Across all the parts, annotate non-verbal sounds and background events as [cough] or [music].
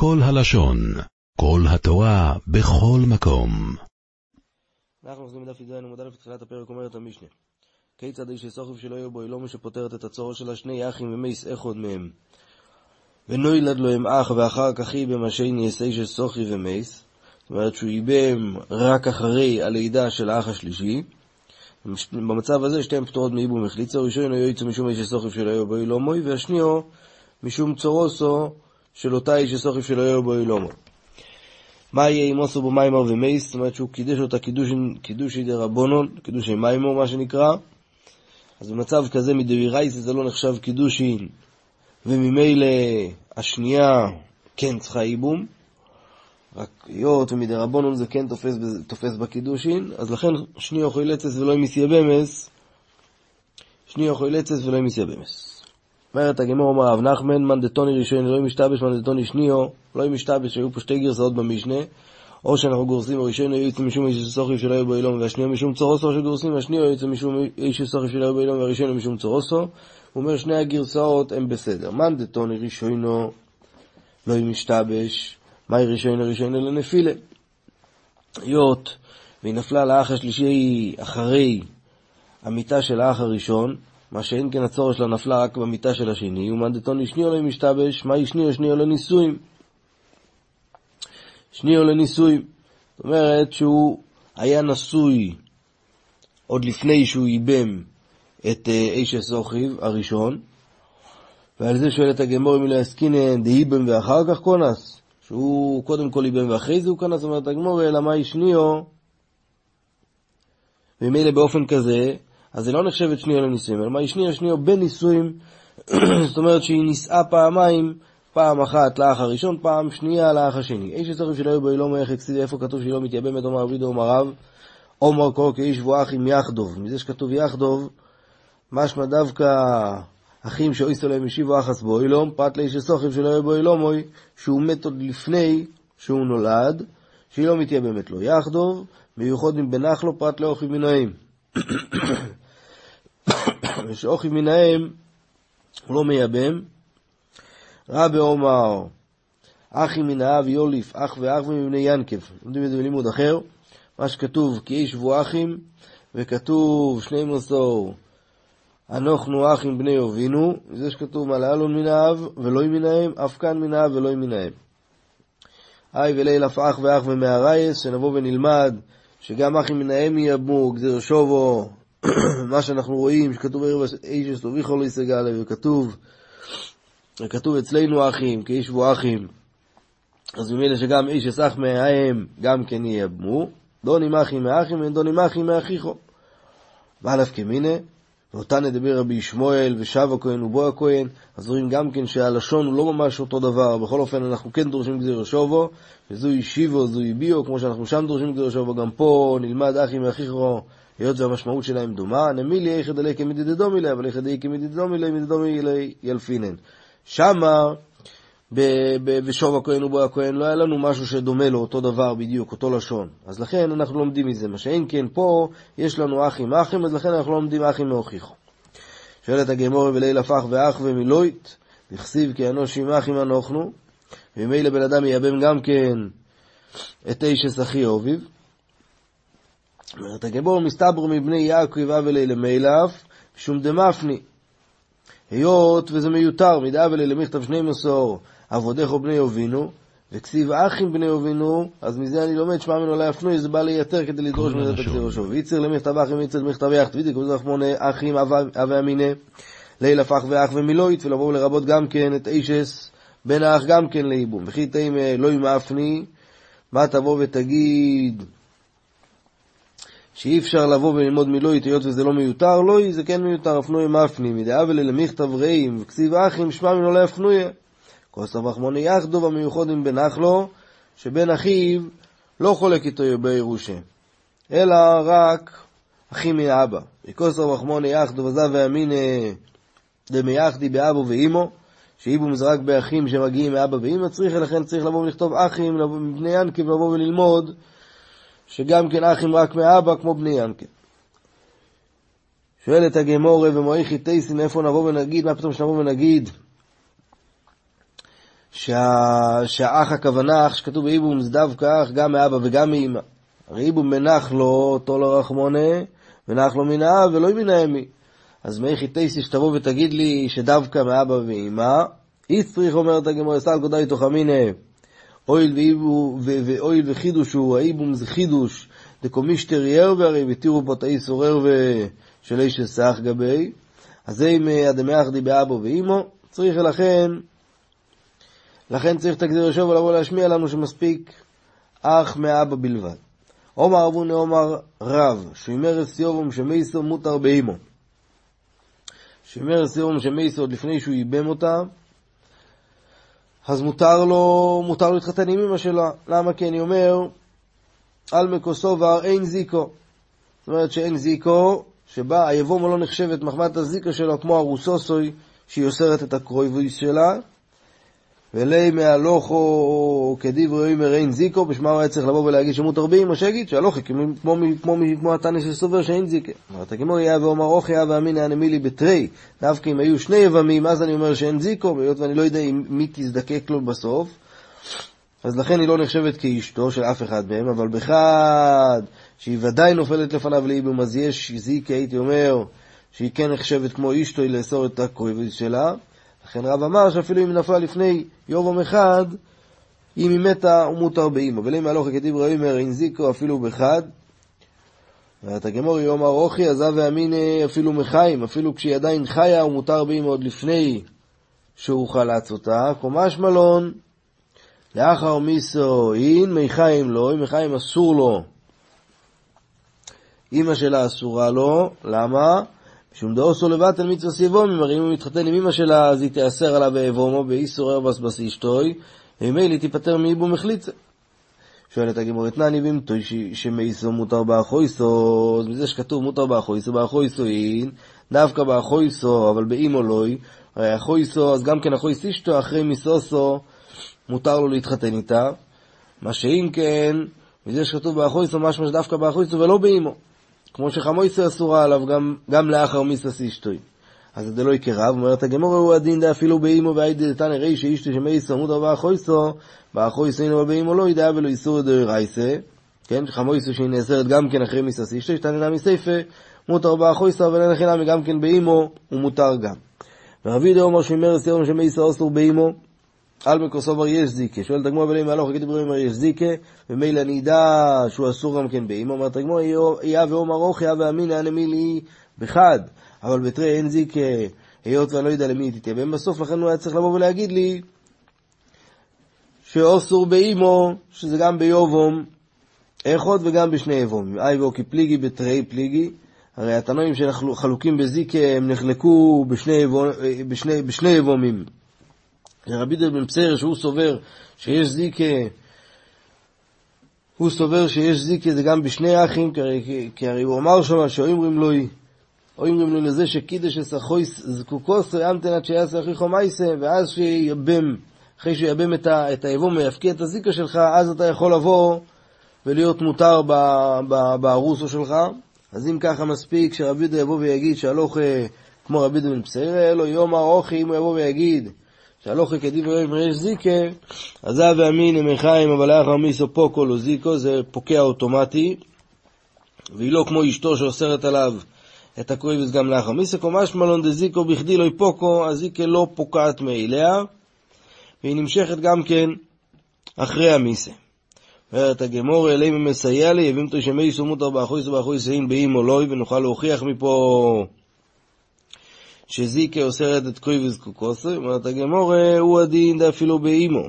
כל הלשון, כל התורה, בכל מקום. אנחנו עושים מדף י"ז עמוד א' בתחילת הפרק אומרת המשנה כיצד איש שסוחב שלא יהיו בו אילומו שפותרת את הצורו של השני אחים ומייס אחד מהם? ונוילד לו הם אח ואחר כך איבם השני יסי של סוחי ומייס זאת אומרת שהוא איבם רק אחרי הלידה של האח השלישי. במצב הזה שתיהם פטורות מאיבום החליצה ראשון היו יצא משום איש שסוחב שלא יהיו בו אילומוי והשניו משום צורוסו אותה איש שסוחב שלא יהיו בו אילומוי מה יהיה עם אוסו בו מיימר ומייס, זאת אומרת שהוא קידש אותה קידושי דה רבונון, קידושי מיימור מה שנקרא, אז במצב כזה מדאורייתא זה לא נחשב קידושין, וממילא השנייה כן צריכה ייבום, רק היות ומדרבנון זה כן תופס, תופס בקידושין, אז לכן שני אוכלי לצס ולא עם מסייבמס, שני אוכלי לצס ולא עם מסייבמס. אומרת הגמור אומר רב נחמן, מאן דתוני ראשון לא משתבש, מאן דתוני שניו, לא משתבש, היו פה שתי גרסאות במשנה, או שאנחנו גורסים הראשון היו יוצא משום איש סוחריב שלא יהיו בו אילום, והשניו משום צורוסו שגורסים, והשניו יוצא משום איש סוחריב שלא יהיו בו אילום, והראשון משום צורוסו. הוא אומר שני הגרסאות הם בסדר. מאן דתוני ראשונו לא משתבש, מהי ראשונו ראשונו לנפילה. היות והיא נפלה לאח השלישי אחרי המיטה של האח הראשון, מה שאין כן הצורך שלה נפלה רק במיטה של השני, ומנדתון לשניו לא משתבש, מהי שניו? שניו לנישואים. שניו לנישואים. זאת אומרת שהוא היה נשוי עוד לפני שהוא ייבם את איש הסוכריב הראשון, ועל זה שואלת הגמור אם לא יסקינן דהיבם ואחר כך כונס, שהוא קודם כל ייבם ואחרי זה הוא כנס, אומרת הגמור, אלא מהי שניו? וממילא באופן כזה, אז זה לא נחשבת שנייה לנישואים, אלא מה היא שנייה שנייה בנישואים, [clears throat] זאת אומרת שהיא נישאה פעמיים, פעם אחת לאח הראשון, פעם שנייה לאח השני. איש שצריך שלא יהיו בו לא מלך אקסיד, איפה כתוב שהיא לא מתייבמת, אומר רבי דו אומר רב, אומר קורא כאיש ואחים יחדוב. מזה שכתוב יחדוב, משמע דווקא אחים שאויסטו להם השיבו אחס בו אילום, פרט לאיש שסוחב שלא יהיו בו אילומוי, שהוא מת עוד לפני שהוא נולד, שהיא לא מתייבמת לו יחדוב, מיוחד עם בנחלו פרט לאוכי מנועים. [clears throat] ושאוכי מן האם הוא לא מייבם. רבי אומר, אחי מן האב יוליף, אח ואח מבני ינקב. לומדים את זה בלימוד אחר. מה שכתוב, כי איש אחים, וכתוב שני מסור, אנוכנו אחים בני אבינו, זה שכתוב מלאלון מן האב ולא מן האם, אף כאן מן האב ולא מן האם. היי וליל אף אח ואח ומהרייס, שנבוא ונלמד שגם אחים מן האם ייבמו, גזיר שובו, [clears throat] מה שאנחנו רואים, שכתוב ערב איש אסטוביכו לא יסגל, וכתוב, וכתוב אצלנו אחים, כאיש ואחים, אז ממילא שגם איש אסך מהאם, גם כן ייבמו, דוני מחי מאחים, ודוני מחי מאחיכו. ואלף כמינה, ואותה נדבר רבי ישמואל ושב הכהן ובו הכהן, אז רואים גם כן שהלשון הוא לא ממש אותו דבר, בכל אופן אנחנו כן דורשים גזיר שובו, וזוהי שיבו, זוהי ביו, כמו שאנחנו שם דורשים גזיר שובו, גם פה נלמד אחי מאחיכו, היות והמשמעות שלהם דומה, נמילי איך דלי כמידי דדומי לי, אבל איך דלי כמידי דדומי לי, מדדומי לי ילפינן. שמה, בשוב הכהן ובו הכהן, לא היה לנו משהו שדומה לו, אותו דבר בדיוק, אותו לשון. אז לכן אנחנו לומדים מזה. מה שאין כן פה, יש לנו אחים אחים, אז לכן אנחנו לומדים אחים מהוכיחו. שואלת הגמור וליל הפך ואח ומילוית, וכסיב כי אנושים אחים אנוכנו, וממילא בן אדם ייבם גם כן את איש אחי אוביב. אומרת הגבור מסתבר מבני יעקב אבלי למילף, משום דמפני. היות וזה מיותר, מדאבלי למכתב שני מסור, עבודך ובני אבינו, וכסיב אחים בני אבינו, אז מזה אני לומד שמע ממנו לא יפנו, זה בא לייתר כדי לדרוש מזה את ראשו. ויצר למכתב אחים, ויצר למכתב יחד, וידי כבוד רחמונה אחים אבי אמינה, ליל הפך ואח ומילואית, ולבוא לרבות גם כן את אישס, בן האח גם כן לייבום. וכי תאים לא ימאפני, מה תבוא ותגיד שאי אפשר לבוא וללמוד מלואית היות וזה לא מיותר, לואי זה כן מיותר, אפנוי מפני, מדאבלה למכתב רעים וכסיב אחים, שמע ממנו לא יפנויה. כוסף רחמוני יחדו במיוחדים בן אחלו, שבן אחיו לא חולק איתו בירושה, אלא רק אחי מאבא. וכוסף רחמוני יחדו וזב ואמין דמייחדי באבו ואימו, שאיבום זה רק באחים שמגיעים מאבא ואימא צריך, לכן צריך לבוא ולכתוב אחים, מבני ינקב לבוא וללמוד שגם כן אחים רק מאבא כמו בני ינקל. שואלת הגמורה ומויכי טייסין איפה נבוא ונגיד, מה פתאום שנבוא ונגיד שה... שהאח הכוונה, אח שכתוב באיבום זה דווקא אח גם מאבא וגם מאמא. הרי איבום מנח לו אותו לרחמונה, ונח לו מן האב ולא מן האמי. אז מאיכי תייסי שתבוא ותגיד לי שדווקא מאבא ואמא, איסטריך אומרת הגמור, סל קודאי תוך אמיניה, אויל וחידוש הוא, האיבום זה חידוש, דקומישטר יאו והרי ותראו פה תאי סורר ושל איש שסח גבי, אז אם אדמי די באבו ואימו, צריך לכן, לכן צריך את הגזיר יושב ולבוא להשמיע לנו שמספיק אח מאבא בלבד. עומר אבוני עומר רב, שאימר אסיובום שמייסו מותר באימו. שאימר אסיובום שמייסו עוד לפני שהוא ייבם אותה, אז מותר לו, מותר להתחתן עם אמא שלה. למה? כי אני אומר, על מקוסו והר אין זיקו. זאת אומרת שאין זיקו, שבה היבומה לא נחשבת מחמת הזיקה שלו כמו הרוסוסוי, שהיא אוסרת את הקרויבויס שלה, ולי מהלוכו כדברי אומר אין זיקו, בשמה הוא היה צריך לבוא ולהגיד שמות רבים, או שיגיד שהלוכו כמו, כמו, כמו, התנא שסובר שאין זיקה. אומרת הגמור יהיה ואומר אוכי אבא אמינא הנמילי בתרי, דווקא אם היו שני יבמים, אז אני אומר שאין זיקו, היות ואני לא יודע אם מי תזדקק לו בסוף, אז לכן היא לא נחשבת כאשתו של אף אחד מהם, אבל בחד שהיא ודאי נופלת לפניו לאיבום, אז יש זיקה, הייתי אומר, שהיא כן נחשבת כמו אשתו, היא לאסור את הקרויבוס שלה. לכן רב אמר שאפילו אם נפלה לפני יובם אחד, אם היא מתה, הוא מותר באימא. ולא מהלוך כדיבר אומר, אין זיקו אפילו בחד. ואת הגמור יאמר אוכי, עזב ואמין אפילו מחיים, אפילו כשהיא עדיין חיה, הוא מותר באימא עוד לפני שהוא חלץ אותה. קומש מלון, לאחר מיסו אין, מי חיים לא, מי חיים אסור לו. אימא שלה אסורה לו, למה? משום דאוסו לבטל מצווה סיבומים, הרי אם הוא מתחתן עם אמא שלה, אז היא תיאסר עליו ואבומו באיסור ארבס בסישתוי, וממילא תיפטר מאיבו מחליצה. שואלת הגמור, אתנני במתוי שמאיסו מותר באחויסו, אז מזה שכתוב מותר באחויסו, באחויסו אין, דווקא באחויסו, אבל באימו לוי, הרי אחויסו, אז גם כן אחויס אשתו, אחרי מיסוסו, מותר לו להתחתן איתה. מה שאם כן, מזה שכתוב באחויסו, משמע שדווקא באחויסו ולא באימו. כמו שחמויסו אסורה עליו גם, גם לאחר מיסס אשתוי. אז זה לא יקרב, אומרת הגמור הוא הדין דה אפילו באימו והיידי דתנא רי שאישתו שמייסו ארבע אחויסו, באחויסו אינו באימו לא ידע ולא איסור דוי רייסה, כן, חמויסו שהיא נאסרת גם כן אחרי מיסס אשתוי, שתנא מסייפה, מותר באחויסו, אבל אין חינמי גם כן באימו, הוא מותר גם. ורבי דה אומר שמרס יום שמייסו אסור באימו, על מקוסובר יש זיקה. שואל תגמור בלי מהלוך, כדי דברים יש זיקה, ומילא אני אדע שהוא אסור גם כן באמא. אומר תגמור, איה ואומר אוכי, איה ואמינא אנא מילי בחד, אבל בתרי אין זיקה, היות ואני לא יודע למי היא תתייבם בסוף, לכן הוא היה צריך לבוא ולהגיד לי שאוסור באימו, שזה גם ביובום, איכות וגם בשני יבומים. אי ואוקי פליגי בתרי פליגי. הרי התנועים שחלוקים בזיקה הם נחלקו בשני, יבומים. בשני, בשני יבומים. רבי דר בן פסייר שהוא סובר שיש זיקה, הוא סובר שיש זיקה זה גם בשני אחים, כי, הרי הוא אמר שם שאומרים לו, אומרים לו לזה שקידש אסחויס זקוקוס ימתן עד שיעשה אחיכו מייסה, ואז שיבם, אחרי שיבם את, היבום ויפקיע את הזיקה שלך, אז אתה יכול לבוא ולהיות מותר בארוסו שלך. אז אם ככה מספיק שרבי דר יבוא ויגיד שהלוך כמו רבי דר בן פסייר, אלו יום ארוכי, אם הוא יבוא ויגיד שהלוכי כדיבר אם יש זיקה, אז זה ואמין הם חיים, אבל לאחר מיסו פוקו לא זיקו, זה פוקע אוטומטי, והיא לא כמו אשתו שאוסרת עליו את הקרויבס גם לאחר מיסו, משמע לא דזיקו בכדי לא יפוקו, הזיקה לא פוקעת מאליה, והיא נמשכת גם כן אחרי המיסה. אומרת הגמור אליהם מסייע לי, יבים תשמי יסומות ארבע אחויס ובאחויס אין באם או לא, ונוכל להוכיח מפה שזיקה אוסרת את קוי וזקוקוסו, אומרת הגמור, הוא הדין דה אפילו באימו.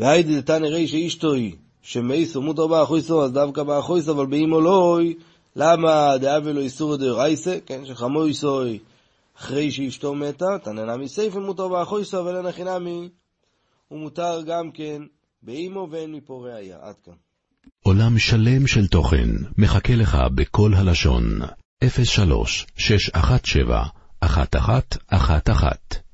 והיידי דתנא רי שאישתוי, שמייסו מותר באחויסו, אז דווקא באחויסו, אבל באימו לאוי, למה דאבי לא איסור דרייסה, כן, שחמויסוי, אחרי שאשתו מתה, תננה מסייפה מותר באחויסו, אבל אין הכי נמי, הוא מותר גם כן באימו ואין מפה ראייה. עד כאן. עולם שלם של תוכן מחכה לך בכל הלשון. 03 617 1111